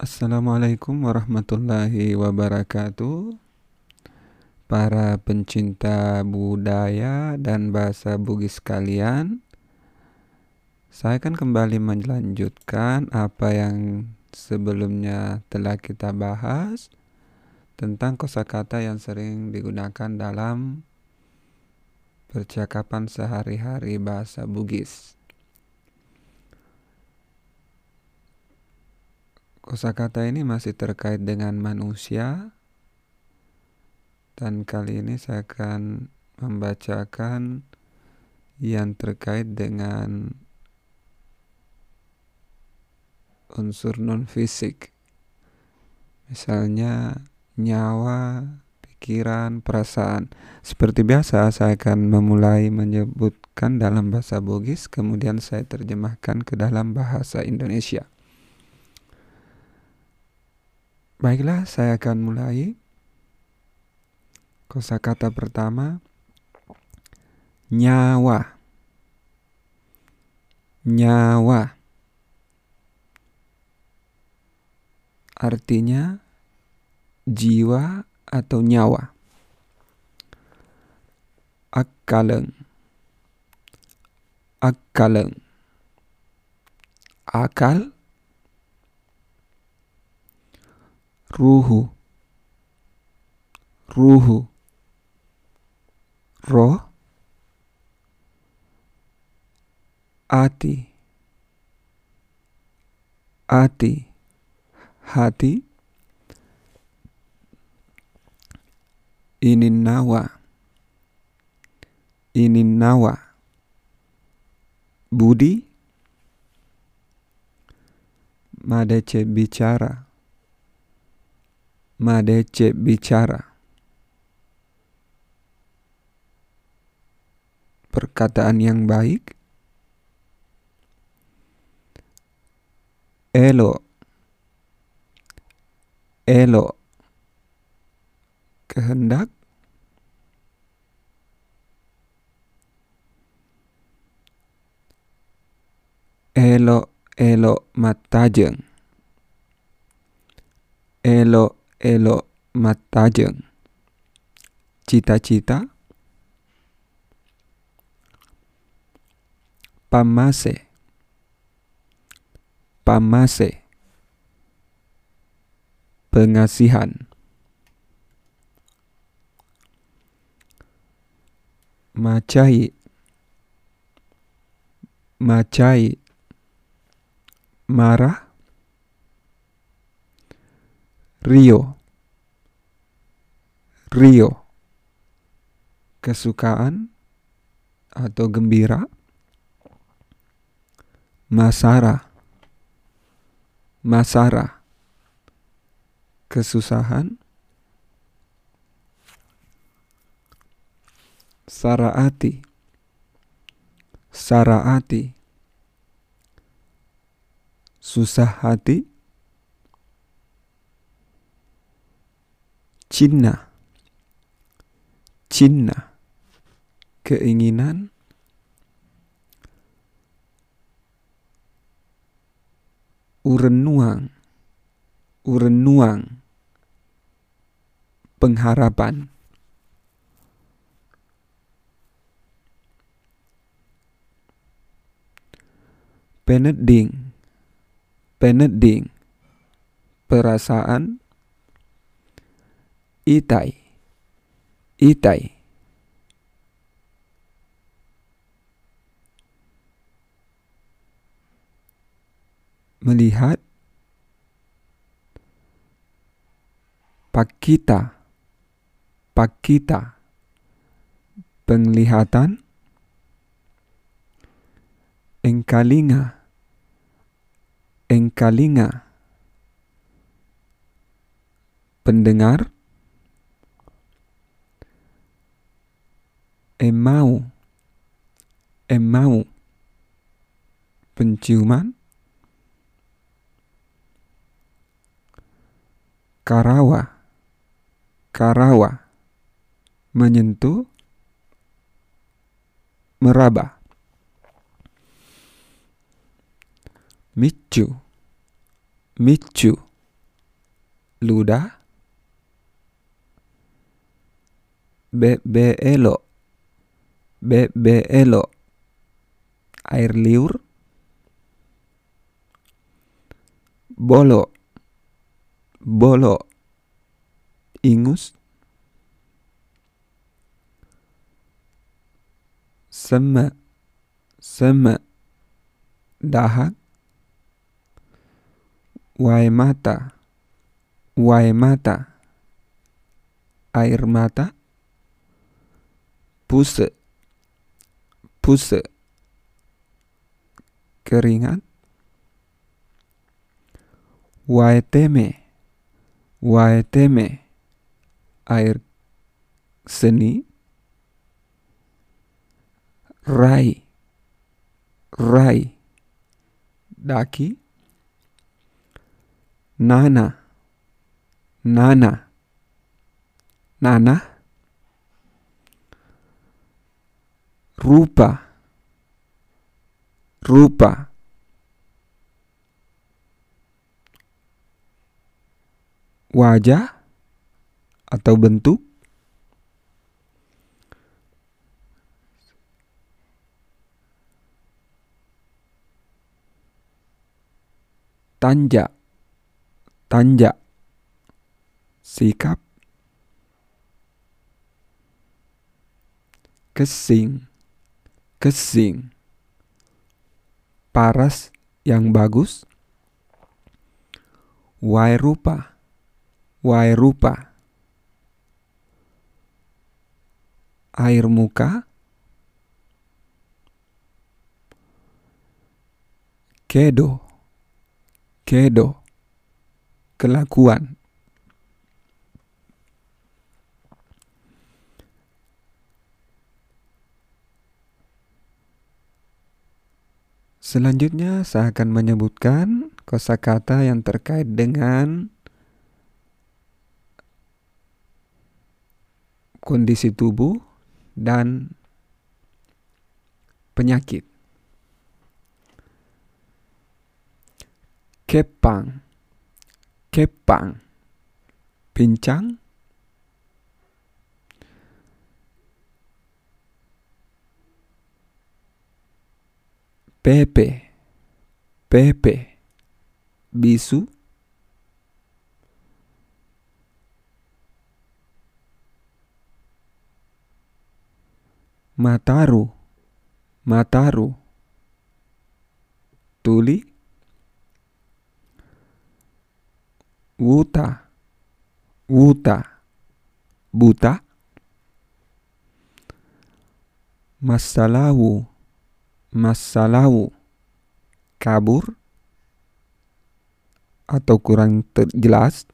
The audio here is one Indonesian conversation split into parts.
Assalamualaikum warahmatullahi wabarakatuh. Para pencinta budaya dan bahasa Bugis kalian Saya akan kembali melanjutkan apa yang sebelumnya telah kita bahas Tentang kosakata yang sering digunakan dalam percakapan sehari-hari bahasa Bugis Kosakata ini masih terkait dengan manusia dan kali ini saya akan membacakan yang terkait dengan unsur non fisik. Misalnya nyawa, pikiran, perasaan. Seperti biasa saya akan memulai menyebutkan dalam bahasa Bugis kemudian saya terjemahkan ke dalam bahasa Indonesia. Baiklah, saya akan mulai. Kosakata pertama nyawa. Nyawa. Artinya jiwa atau nyawa. Akaleng. Akaleng. Akal ruhu. Ruhu. Roh ati. Ati. Hati. Ini nawa. Ini nawa. Budi. Madece bicara Madece bicara. Perkataan yang baik. Elo. Elo. Kehendak. Elo elo matajeng. Elo elok matajeng. Cita-cita? Pamase. Pamase. Pengasihan. Macai macai marah Rio. Rio. Kesukaan atau gembira? Masara. Masara. Kesusahan? Saraati. Saraati. Susah hati Cina Cina Keinginan. Urenuang. Urenuang. Pengharapan. Peneding. Peneding. Perasaan itai. Itai. Melihat pakita. Pakita. Penglihatan engkalinga. Engkalinga. Pendengar emau emau penciuman. Karawa. Karawa. Menyentuh. Meraba. Micu. Micu. Ludah BBLO BBLO. Air liur. Bolo. Bolo. Ingus. Seme. Seme. Dahak waemata waemata air mata. Puse puse keringat. Waeteme waeteme air seni. Rai rai daki. Nana nana nana rupa. Rupa. Wajah atau bentuk? Tanja tanja sikap. Kesing kesing. Paras yang bagus. Wae rupa. Wae rupa. Air muka. Kedo. Kedo. Kelakuan Selanjutnya saya akan menyebutkan kosakata yang terkait dengan kondisi tubuh dan penyakit. Kepang, kepang, pincang, pepe, pepe, bisu, mataru, mataru, tuli, wuta, wuta, buta, masalawu, masalawu, kabur, atau kurang jelas.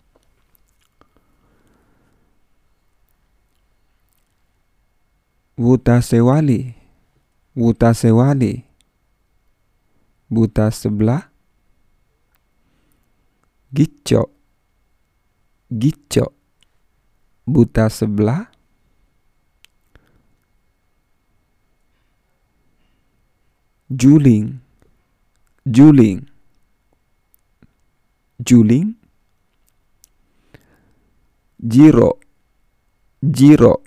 Wuta sewali, wuta sewali, buta sebelah, gicok, gicok, buta sebelah, juling, juling, juling, jiro, jiro,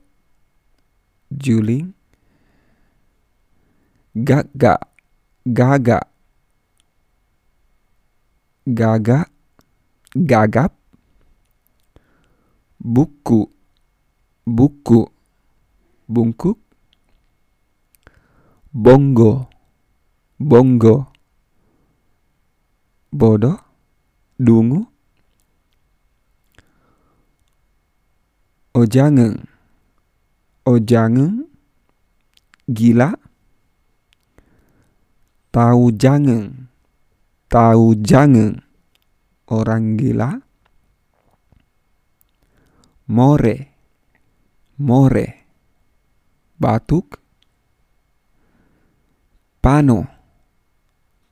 juling, gaga, gaga, gaga, gagap, buku, buku, bungkuk, bongo, bongo, bodoh, dungu, ojangeng, ojangeng, gila, tahu jangeng, tahu jangeng, orang gila, more, more, batuk, pano,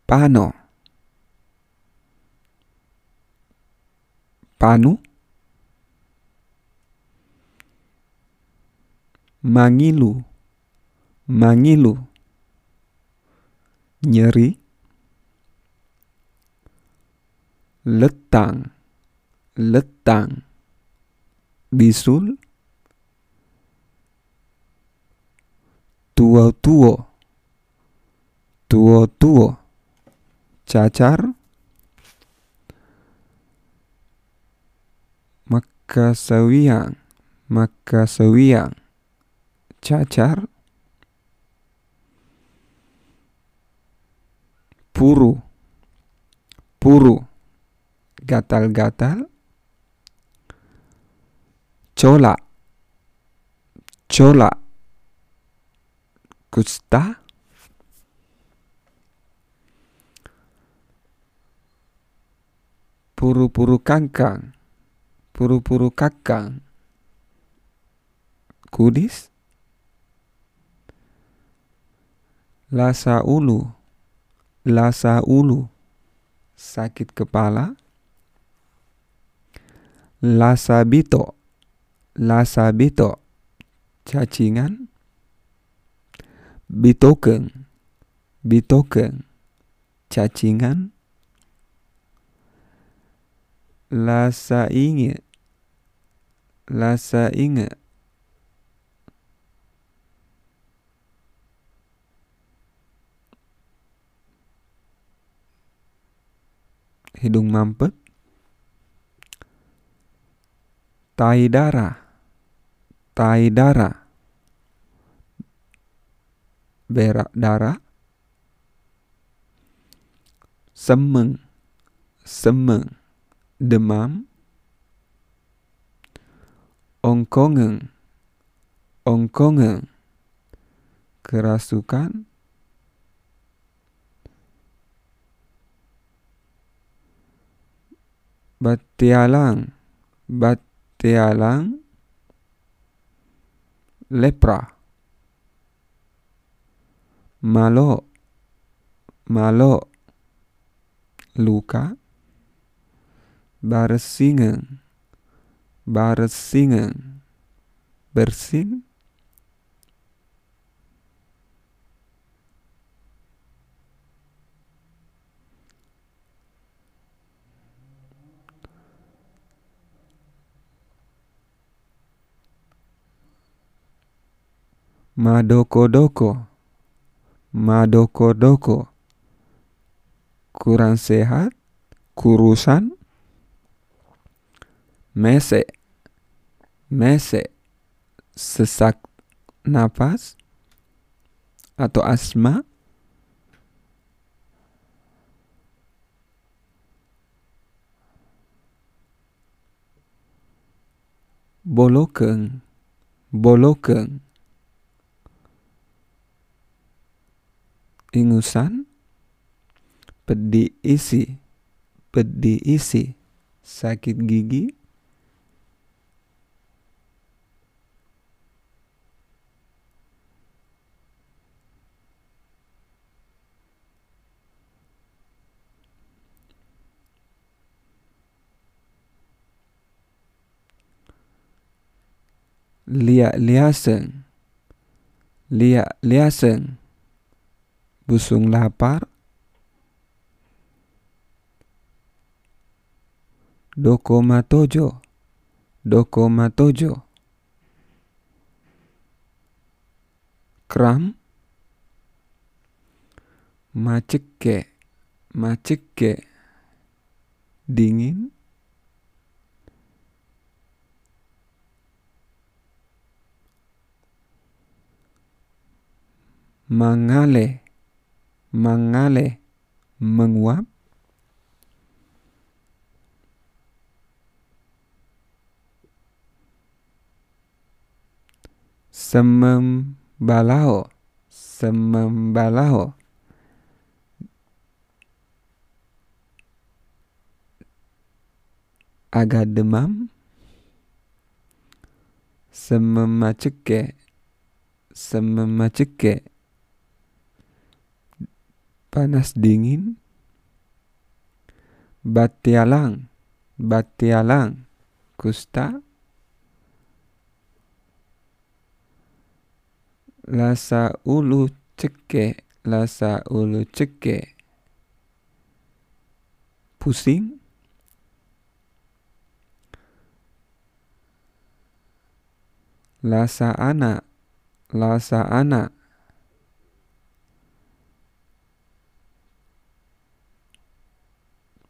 pano, panu, mangilu, mangilu, nyeri, letang, letang, bisul, tuo-tuo, tuo-tuo, cacar, makasawiang, makasawiang, cacar, puru, puru, gatal-gatal, cola, cola, kusta, puru-puru kangkang, puru-puru kakang, kudis, lasa ulu, lasa ulu, sakit kepala, lasa bito, lasa bito, cacingan, bitokeng, bitokeng, cacingan, lasa inge, lasa inge, hidung mampet, tai darah, tai darah, berak darah, semeng, semeng, demam, ongkongen, ongkongen, kerasukan, batialang, batialang, lepra, malo, malo, luka, barsingen, barsingen, bersin, madoko-doko, madoko-doko, kurang sehat, kurusan, mese, mese, sesak napas atau asma, bolokeng, bolokeng, ingusan, pedi isi, pedi isi, sakit gigi, lia-liaseng, lia-liaseng, busung lapar, doko matojo, doko matojo, kram, maceke, maceke, dingin, mangale, mangale, menguap, semembalao, semembalao, agak demam, sememaceke, sememaceke, panas dingin batialang batialang kusta lasa ulu ceke lasa ulu ceke pusing lasa anak lasa anak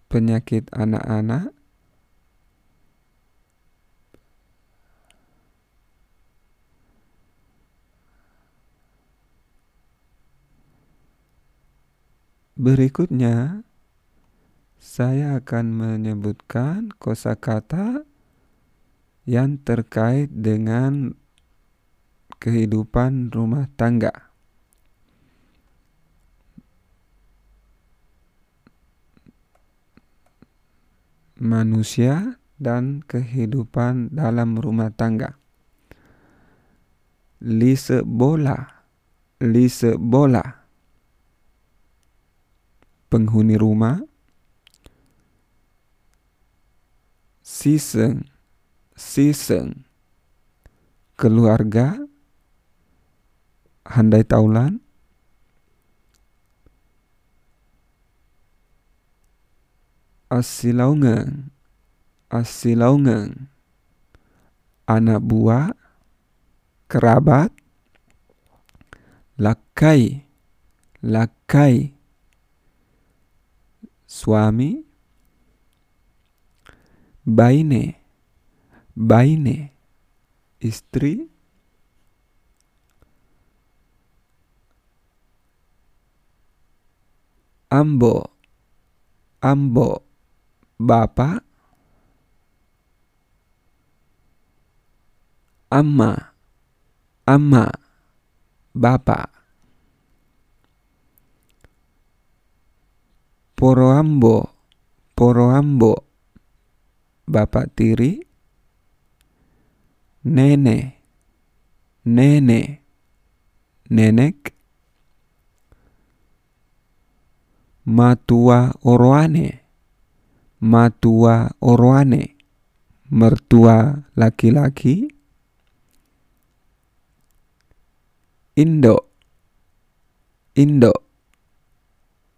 penyakit anak-anak Berikutnya, saya akan menyebutkan kosakata yang terkait dengan kehidupan rumah tangga. Manusia dan kehidupan dalam rumah tangga. Lise bola, lise bola penghuni rumah, season, season, keluarga, handai taulan, asilaungan, asilaungan, anak buah, kerabat, lakai, lakai, suami baine baine. Istri ambo ambo bapak amma amma bapak Poroambo, Poroambo, bapak tiri, nenek, nenek, nenek, matua oroane, matua oroane, mertua laki-laki, Indo, Indo,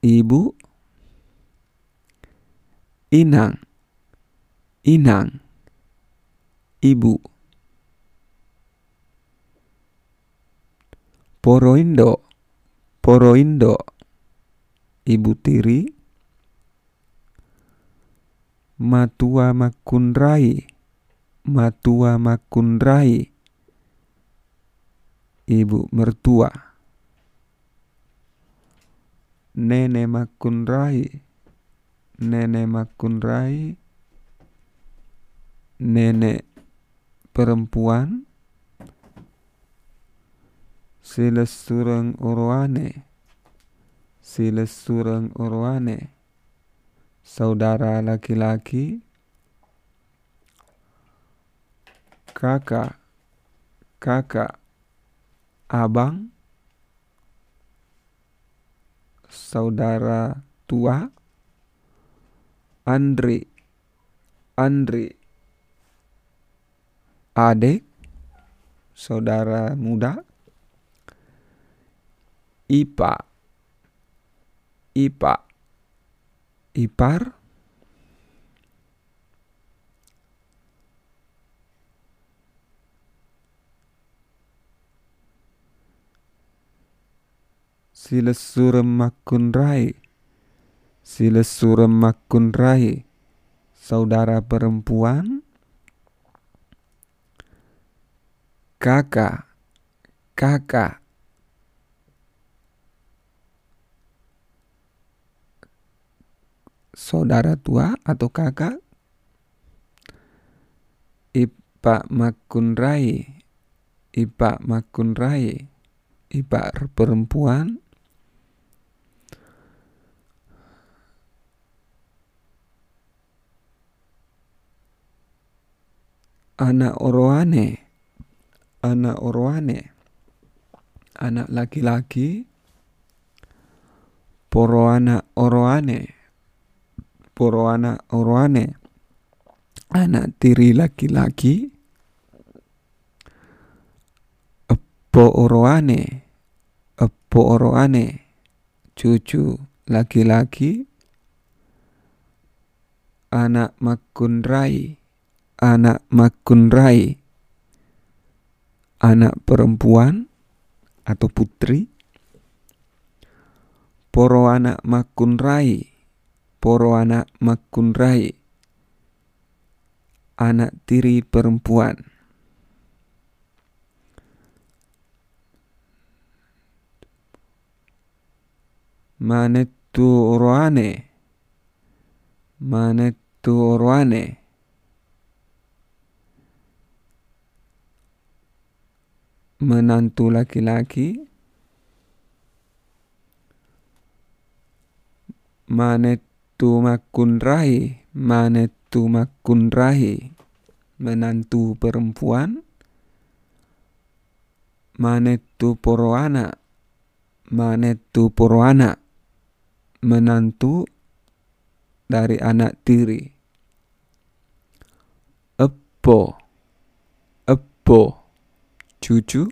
ibu, inang, inang, ibu. Poroindo, poroindo, ibu tiri. Matua makunrai, matua makunrai, ibu mertua. Nenek makunrai, nenek makunrai. Nenek perempuan. Siles surang urwane siles surang urwane saudara laki-laki kakak kakak abang saudara tua Andri Andri adik saudara muda Ipa Ipa ipar Silesur makun rai Silesura makun rai saudara perempuan kakak kakak saudara tua atau kakak? Ipa makun rai ipa makun rai ipa perempuan. Anak oroane anak oroane. Anak laki-laki poro anak oroane poro anak oroane anak tiri laki-laki. Epo oroane epo oroane cucu laki-laki. Anak makun rai. Anak makun rai. Anak perempuan atau putri. Poro anak makun rai poro anak makun rai anak tiri perempuan. Manettu roane manettu roane menantu laki-laki manettu makunrahi manettu makunrahi menantu perempuan manettu poroana manettu poroana menantu dari anak tiri. Eppo eppo cucu.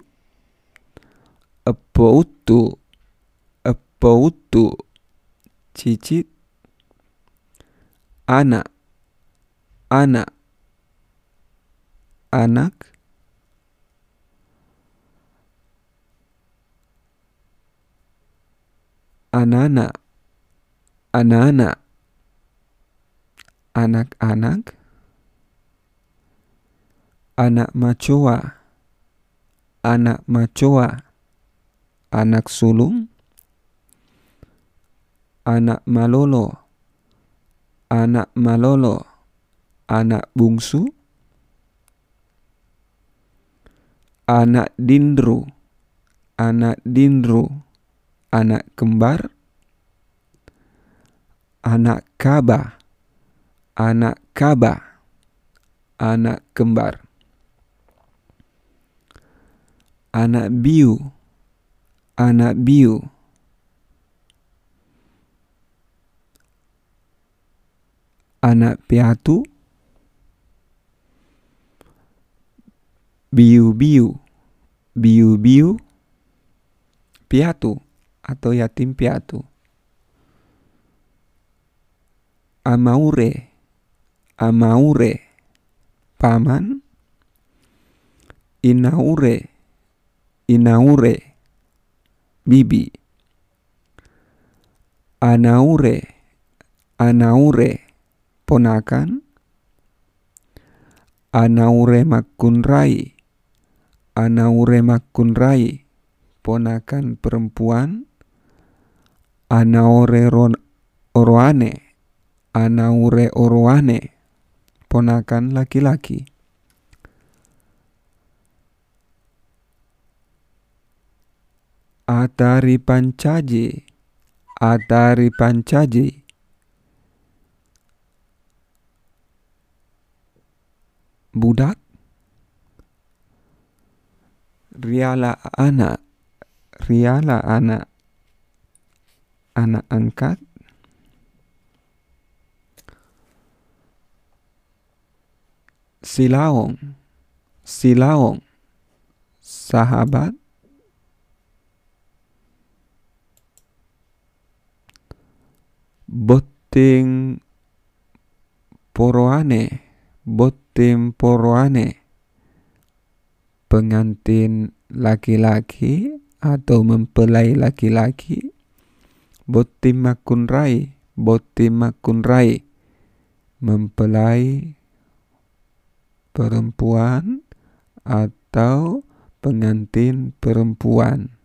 Eppo uttu eppo uttu cicit anak. Anak anak anak-anak. Anak-anak anak-anak anak macoa. Anak sulung. Anak malolo anak malolo anak bungsu. Anak dindru anak dindru anak kembar. Anak kaba anak kaba anak kembar. Anak biu anak biu anak piatu biu-biu biu-biu piatu atau yatim piatu. Amaure amaure paman inaure inaure bibi. Anaure anaure ponakan anaure makunrai anaure makunrai ponakan perempuan anaure oroane anaure oroane ponakan laki-laki. Atari pancaji Atari pancaji budak? Riala anak. Riala anak. Anak angkat? Silaong silaong sahabat? Botting poroane. Botting poroane pengantin laki-laki atau mempelai laki-laki botim makunrai botim makunrai mempelai perempuan atau pengantin perempuan.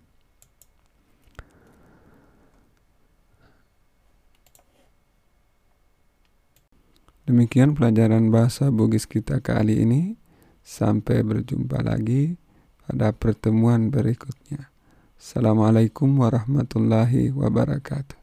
Demikian pelajaran bahasa Bugis kita kali ini. Sampai berjumpa lagi pada pertemuan berikutnya. Assalamualaikum warahmatullahi wabarakatuh.